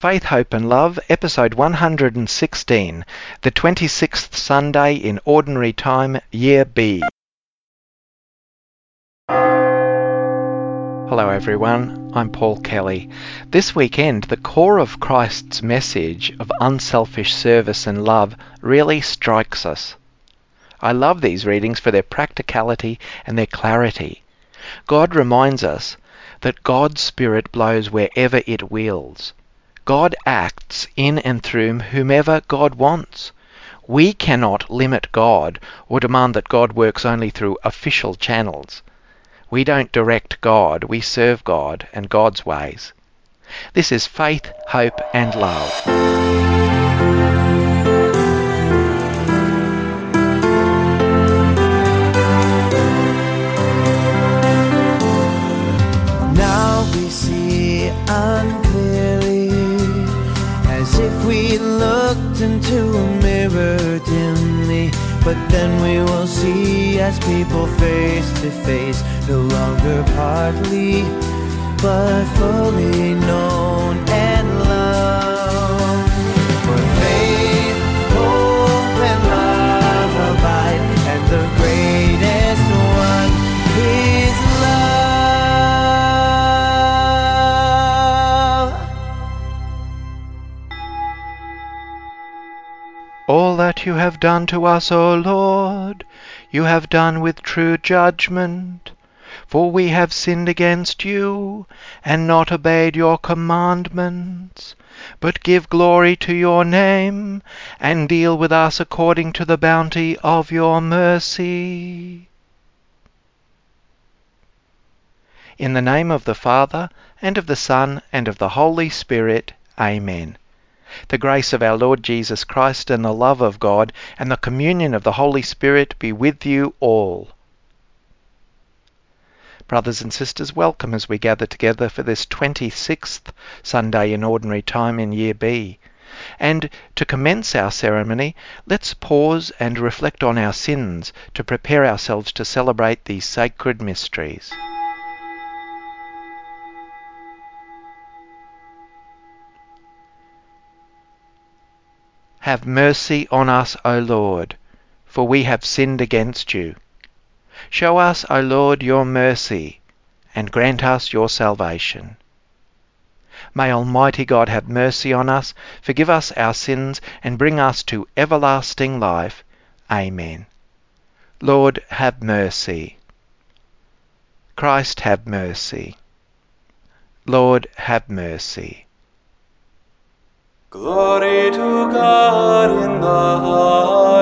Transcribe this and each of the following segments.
Faith, Hope and Love, episode 116, the 26th Sunday in Ordinary Time, Year B. Hello everyone, I'm Paul Kelly. This weekend, the core of Christ's message of unselfish service and love really strikes us. I love these readings for their practicality and their clarity. God reminds us that God's Spirit blows wherever it wills. God acts in and through whomever God wants. We cannot limit God or demand that God works only through official channels. We don't direct God, we serve God and God's ways. This is faith, hope, and love. If we looked into a mirror dimly. But then we will see as people face to face, no longer partly, but fully known All that you have done to us, O Lord, you have done with true judgment. For we have sinned against you, and not obeyed your commandments. But give glory to your name, and deal with us according to the bounty of your mercy. In the name of the Father, and of the Son, and of the Holy Spirit. Amen. The grace of our Lord Jesus Christ and the love of God and the communion of the Holy Spirit be with you all. Brothers and sisters, welcome as we gather together for this 26th Sunday in Ordinary Time in Year B. And to commence our ceremony, let's pause and reflect on our sins to prepare ourselves to celebrate these sacred mysteries. Have mercy on us, O Lord, for we have sinned against you. Show us, O Lord, your mercy, and grant us your salvation. May Almighty God have mercy on us, forgive us our sins, and bring us to everlasting life. Amen. Lord, have mercy. Christ, have mercy. Lord, have mercy. Glory to God in the highest,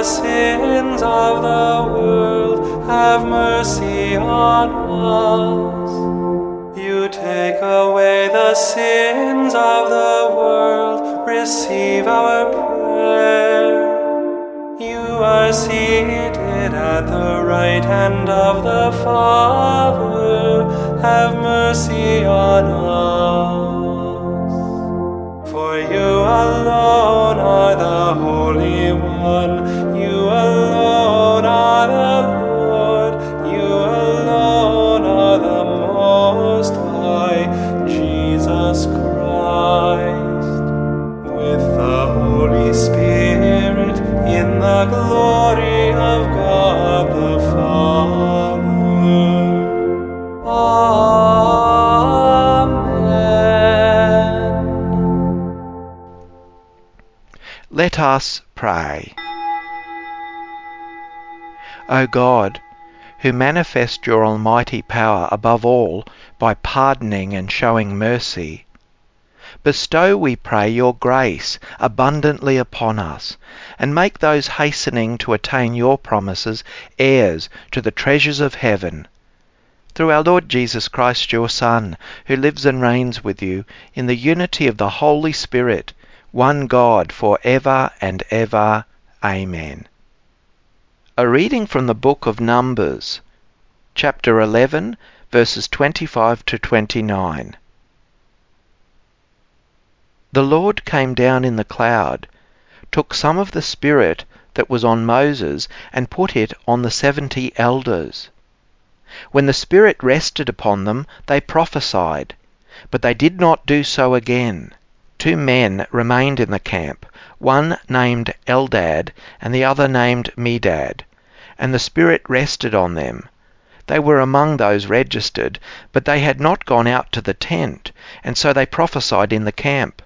the sins of the world, have mercy on us. You take away the sins of the world, receive our prayer. You are seated at the right hand of the Father, have mercy on us. For you alone us pray. O God, who manifest your almighty power above all by pardoning and showing mercy. Bestow, we pray, your grace abundantly upon us, and make those hastening to attain your promises heirs to the treasures of heaven. Through our Lord Jesus Christ, your Son, who lives and reigns with you in the unity of the Holy Spirit, one God, for ever and ever. Amen. A reading from the book of Numbers, chapter 11, verses 25 to 29. The Lord came down in the cloud, took some of the Spirit that was on Moses, and put it on the seventy elders. When the Spirit rested upon them, they prophesied, but they did not do so again. Two men remained in the camp, one named Eldad and the other named Medad, and the Spirit rested on them. They were among those registered, but they had not gone out to the tent, and so they prophesied in the camp.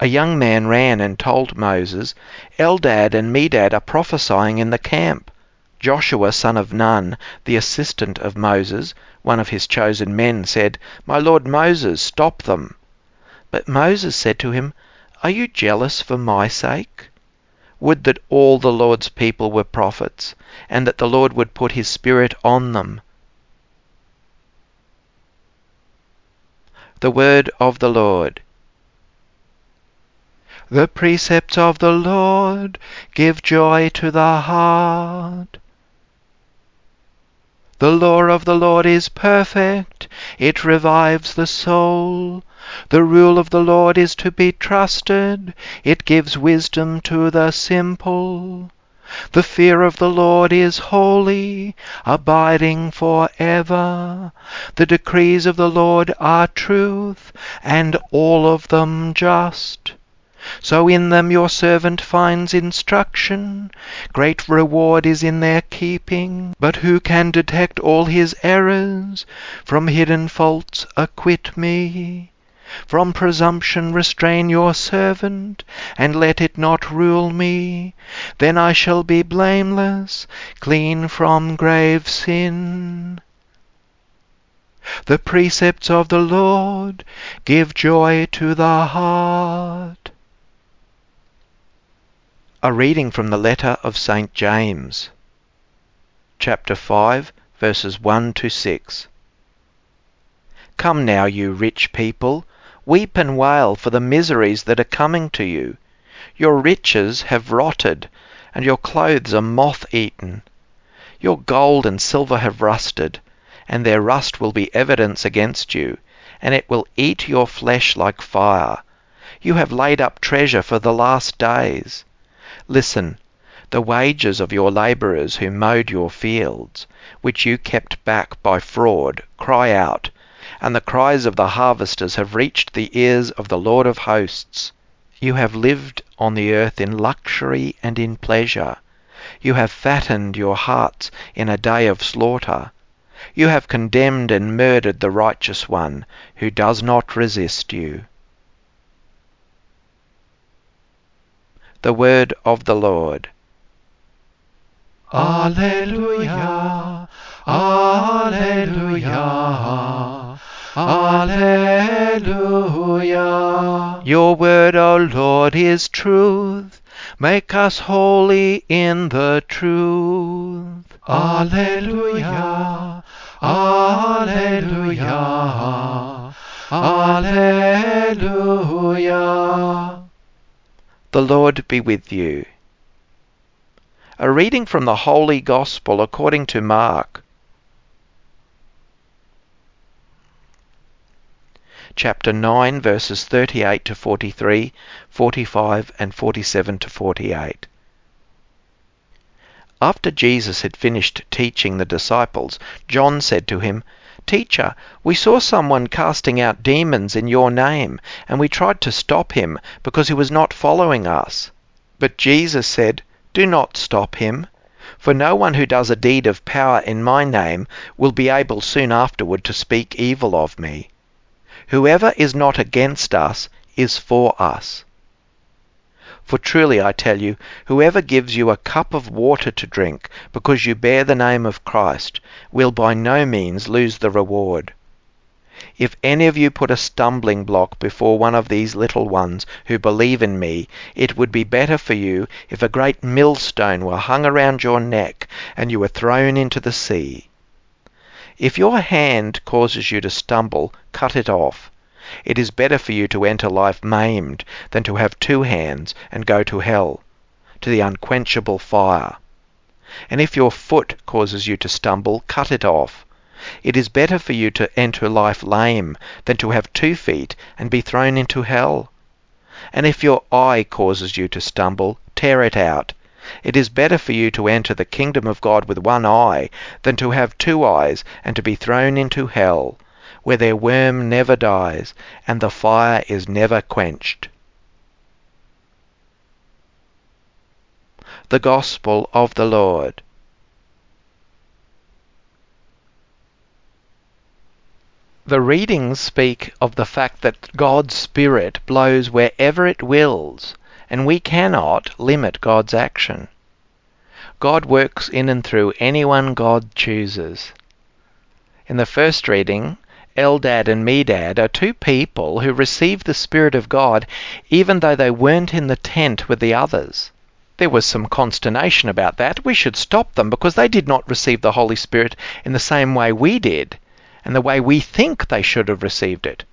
A young man ran and told Moses, Eldad and Medad are prophesying in the camp. Joshua son of Nun, the assistant of Moses, one of his chosen men, said, My lord Moses, stop them. But Moses said to him, Are you jealous for my sake? Would that all the Lord's people were prophets, and that the Lord would put his Spirit on them. The word of the Lord. The precepts of the Lord give joy to the heart. The law of the Lord is perfect, it revives the soul. The rule of the Lord is to be trusted, it gives wisdom to the simple. The fear of the Lord is holy, abiding for ever. The decrees of the Lord are truth, and all of them just. So in them your servant finds instruction. Great reward is in their keeping. But who can detect all his errors? From hidden faults acquit me. From presumption restrain your servant, and let it not rule me. Then I shall be blameless, clean from grave sin. The precepts of the Lord give joy to the heart. A reading from the letter of St. James, chapter 5, verses 1 to 6. Come now, you rich people, weep and wail for the miseries that are coming to you. Your riches have rotted, and your clothes are moth eaten. Your gold and silver have rusted, and their rust will be evidence against you, and it will eat your flesh like fire. You have laid up treasure for the last days. Listen, the wages of your labourers who mowed your fields, which you kept back by fraud, cry out, and the cries of the harvesters have reached the ears of the Lord of hosts. You have lived on the earth in luxury and in pleasure. You have fattened your hearts in a day of slaughter. You have condemned and murdered the righteous one who does not resist you. The word of the Lord. Alleluia, Alleluia, Alleluia. Your word, O Lord, is truth. Make us holy in the truth. Alleluia, Alleluia, Alleluia. The Lord be with you. A reading from the Holy Gospel according to Mark. Chapter 9, verses 38 to 43, 45, and 47 to 48. After Jesus had finished teaching the disciples, John said to him, Teacher, we saw someone casting out demons in your name, and we tried to stop him because he was not following us. But Jesus said, Do not stop him, for no one who does a deed of power in my name will be able soon afterward to speak evil of me. Whoever is not against us is for us. For truly I tell you, whoever gives you a cup of water to drink because you bear the name of Christ will by no means lose the reward. If any of you put a stumbling block before one of these little ones who believe in me, it would be better for you if a great millstone were hung around your neck and you were thrown into the sea. If your hand causes you to stumble, cut it off. It is better for you to enter life maimed than to have two hands and go to hell, to the unquenchable fire. And if your foot causes you to stumble, cut it off. It is better for you to enter life lame than to have two feet and be thrown into hell. And if your eye causes you to stumble, tear it out. It is better for you to enter the kingdom of God with one eye than to have two eyes and to be thrown into hell, where their worm never dies and the fire is never quenched. The Gospel of the Lord. The readings speak of the fact that God's Spirit blows wherever it wills, and we cannot limit God's action. God works in and through anyone God chooses. In the first reading, Eldad and Medad are two people who received the Spirit of God even though they weren't in the tent with the others. There was some consternation about that. We should stop them because they did not receive the Holy Spirit in the same way we did and the way we think they should have received it.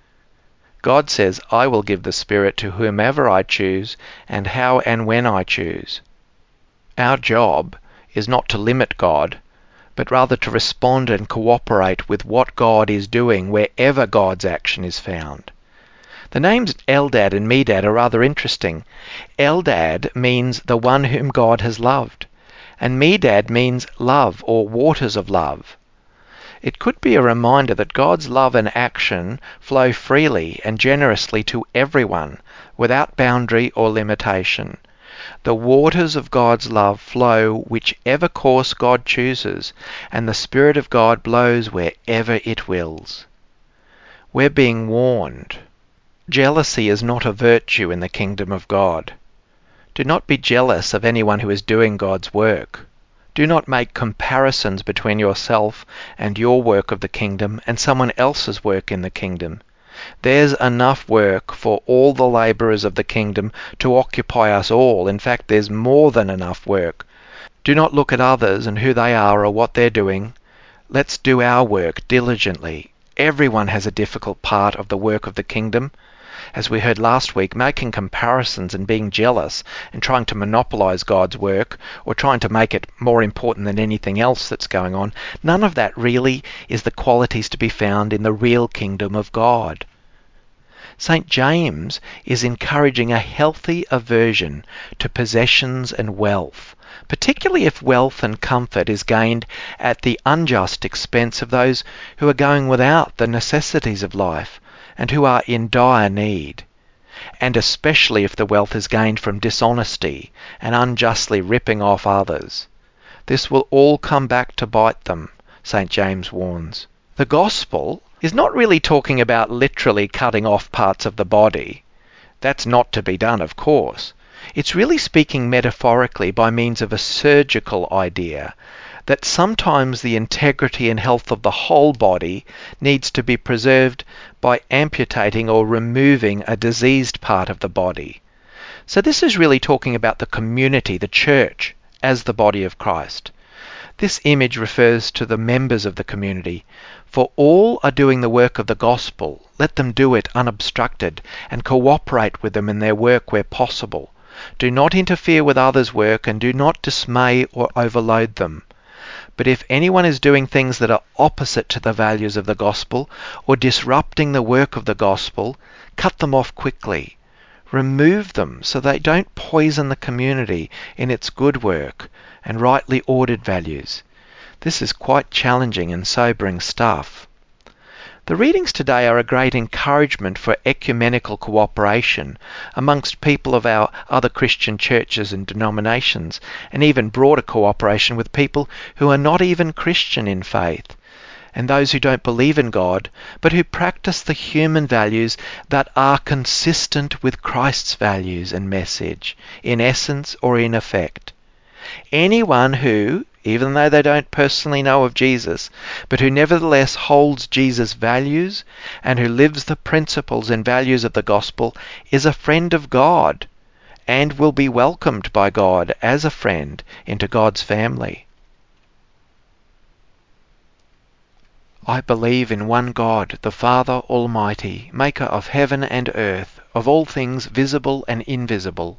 God says, I will give the Spirit to whomever I choose and how and when I choose. Our job is not to limit God, but rather to respond and cooperate with what God is doing wherever God's action is found. The names Eldad and Medad are rather interesting. Eldad means the one whom God has loved, and Medad means love or waters of love. It could be a reminder that God's love and action flow freely and generously to everyone without boundary or limitation. The waters of God's love flow whichever course God chooses, and the Spirit of God blows wherever it wills. We're being warned. Jealousy is not a virtue in the kingdom of God. Do not be jealous of anyone who is doing God's work. Do not make comparisons between yourself and your work of the kingdom and someone else's work in the kingdom. There's enough work for all the labourers of the kingdom to occupy us all. In fact, there's more than enough work. Do not look at others and who they are or what they're doing. Let's do our work diligently. Everyone has a difficult part of the work of the kingdom as we heard last week, making comparisons and being jealous and trying to monopolize God's work or trying to make it more important than anything else that's going on, none of that really is the qualities to be found in the real kingdom of God. St. James is encouraging a healthy aversion to possessions and wealth, particularly if wealth and comfort is gained at the unjust expense of those who are going without the necessities of life and who are in dire need, and especially if the wealth is gained from dishonesty and unjustly ripping off others. This will all come back to bite them, St. James warns. The gospel is not really talking about literally cutting off parts of the body. That's not to be done, of course. It's really speaking metaphorically by means of a surgical idea that sometimes the integrity and health of the whole body needs to be preserved by amputating or removing a diseased part of the body. So this is really talking about the community, the church, as the body of Christ. This image refers to the members of the community. For all are doing the work of the gospel. Let them do it unobstructed and cooperate with them in their work where possible. Do not interfere with others' work and do not dismay or overload them. But if anyone is doing things that are opposite to the values of the gospel or disrupting the work of the gospel, cut them off quickly. Remove them so they don't poison the community in its good work and rightly ordered values. This is quite challenging and sobering stuff. The readings today are a great encouragement for ecumenical cooperation amongst people of our other Christian churches and denominations, and even broader cooperation with people who are not even Christian in faith. and those who don't believe in God, but who practice the human values that are consistent with Christ's values and message, in essence or in effect. Anyone who, even though they don't personally know of Jesus, but who nevertheless holds Jesus' values and who lives the principles and values of the gospel, is a friend of God and will be welcomed by God as a friend into God's family. I believe in one God, the Father Almighty, maker of heaven and earth, of all things visible and invisible.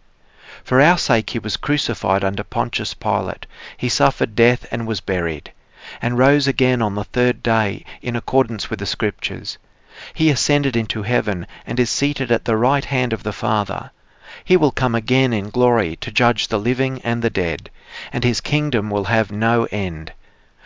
For our sake he was crucified under Pontius Pilate. He suffered death and was buried, and rose again on the third day in accordance with the Scriptures. He ascended into heaven and is seated at the right hand of the Father. He will come again in glory to judge the living and the dead, and his kingdom will have no end.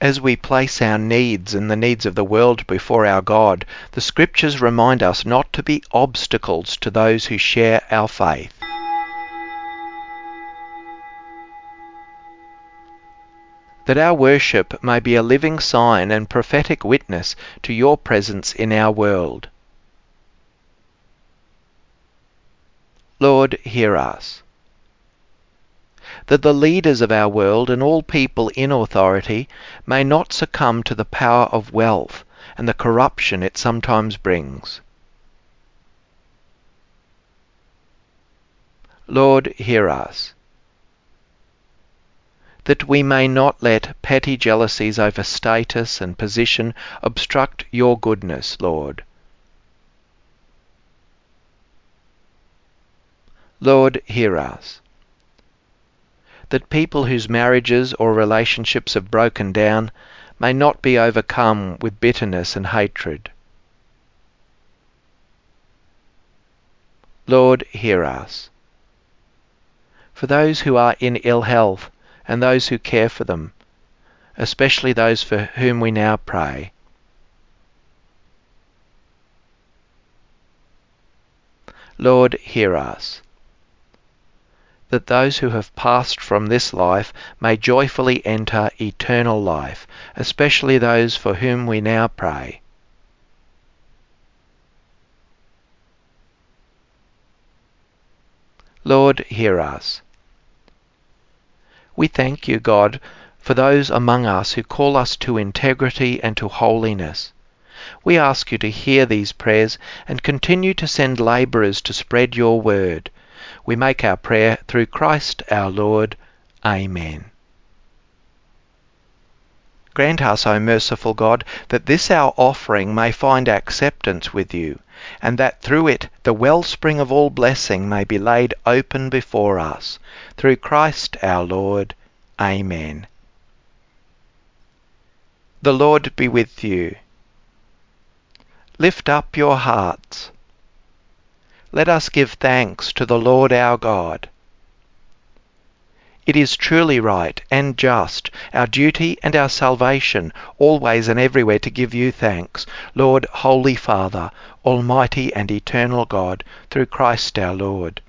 As we place our needs and the needs of the world before our God, the Scriptures remind us not to be obstacles to those who share our faith. That our worship may be a living sign and prophetic witness to your presence in our world. Lord, hear us that the leaders of our world and all people in authority may not succumb to the power of wealth and the corruption it sometimes brings. Lord, hear us. That we may not let petty jealousies over status and position obstruct your goodness, Lord. Lord, hear us that people whose marriages or relationships have broken down may not be overcome with bitterness and hatred. Lord, hear us. For those who are in ill health and those who care for them, especially those for whom we now pray. Lord, hear us that those who have passed from this life may joyfully enter eternal life, especially those for whom we now pray. Lord, hear us. We thank you, God, for those among us who call us to integrity and to holiness. We ask you to hear these prayers and continue to send labourers to spread your word we make our prayer through Christ our Lord. Amen. Grant us, O merciful God, that this our offering may find acceptance with you, and that through it the wellspring of all blessing may be laid open before us. Through Christ our Lord. Amen. The Lord be with you. Lift up your hearts let us give thanks to the Lord our God. It is truly right and just, our duty and our salvation, always and everywhere to give you thanks, Lord, Holy Father, Almighty and Eternal God, through Christ our Lord.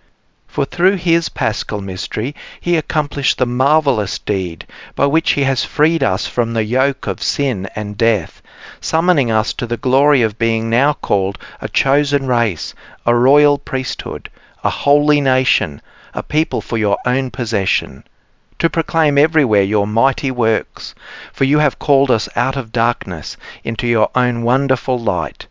For through his paschal mystery he accomplished the marvellous deed by which he has freed us from the yoke of sin and death, summoning us to the glory of being now called a chosen race, a royal priesthood, a holy nation, a people for your own possession, to proclaim everywhere your mighty works, for you have called us out of darkness into your own wonderful light.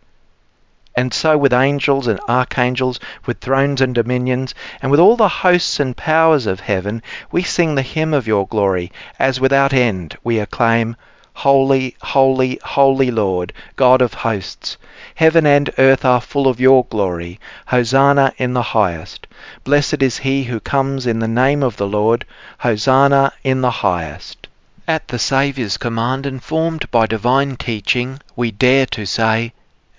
And so with angels and archangels, with thrones and dominions, and with all the hosts and powers of heaven, we sing the hymn of your glory, as without end we acclaim, Holy, holy, holy Lord, God of hosts. Heaven and earth are full of your glory. Hosanna in the highest. Blessed is he who comes in the name of the Lord. Hosanna in the highest. At the Saviour's command, informed by divine teaching, we dare to say,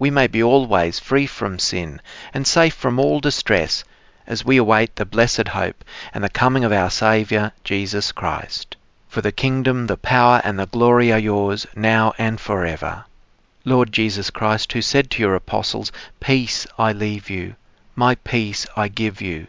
we may be always free from sin and safe from all distress as we await the blessed hope and the coming of our Saviour, Jesus Christ. For the kingdom, the power, and the glory are yours, now and forever. Lord Jesus Christ, who said to your apostles, Peace I leave you, my peace I give you.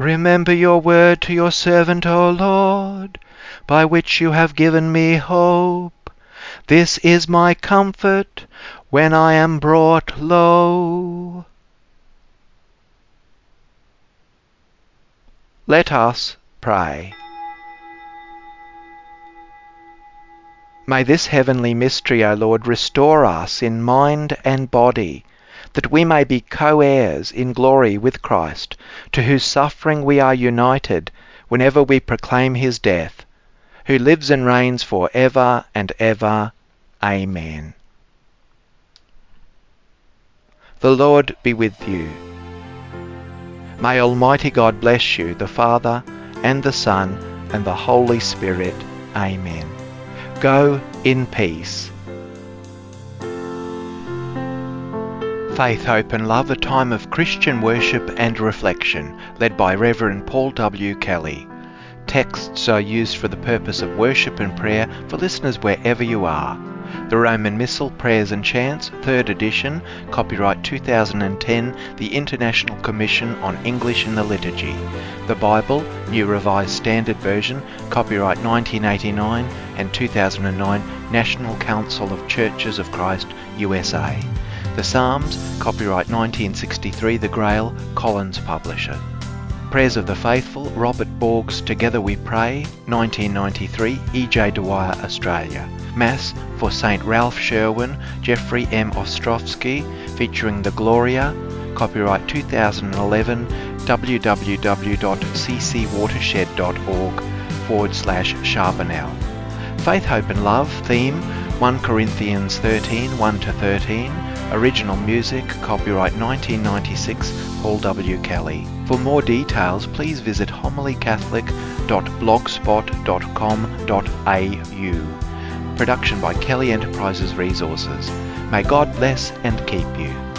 Remember your word to your servant, O Lord, by which you have given me hope. This is my comfort when I am brought low. Let us pray. May this heavenly mystery, O Lord, restore us in mind and body, that we may be co-heirs in glory with Christ, to whose suffering we are united whenever we proclaim his death, who lives and reigns for ever and ever. Amen. The Lord be with you. May Almighty God bless you, the Father, and the Son, and the Holy Spirit. Amen. Go in peace. Faith, Hope and Love, a time of Christian worship and reflection, led by Reverend Paul W. Kelly. Texts are used for the purpose of worship and prayer for listeners wherever you are. The Roman Missal, Prayers and Chants, 3rd edition, copyright 2010, the International Commission on English in the Liturgy. The Bible, New Revised Standard Version, copyright 1989 and 2009, National Council of Churches of Christ, USA. The Psalms, copyright 1963, The Grail, Collins Publisher. Prayers of the Faithful, Robert Borg's Together We Pray, 1993, E.J. Dwyer, Australia. Mass for St. Ralph Sherwin, Jeffrey M. Ostrowski, featuring the Gloria, copyright 2011, www.ccwatershed.org forward slash Charbonnel. Faith, Hope and Love theme 1 Corinthians 13 1 to 13. Original music, copyright 1996, Paul W. Kelly. For more details, please visit homilycatholic.blogspot.com.au. Production by Kelly Enterprises Resources. May God bless and keep you.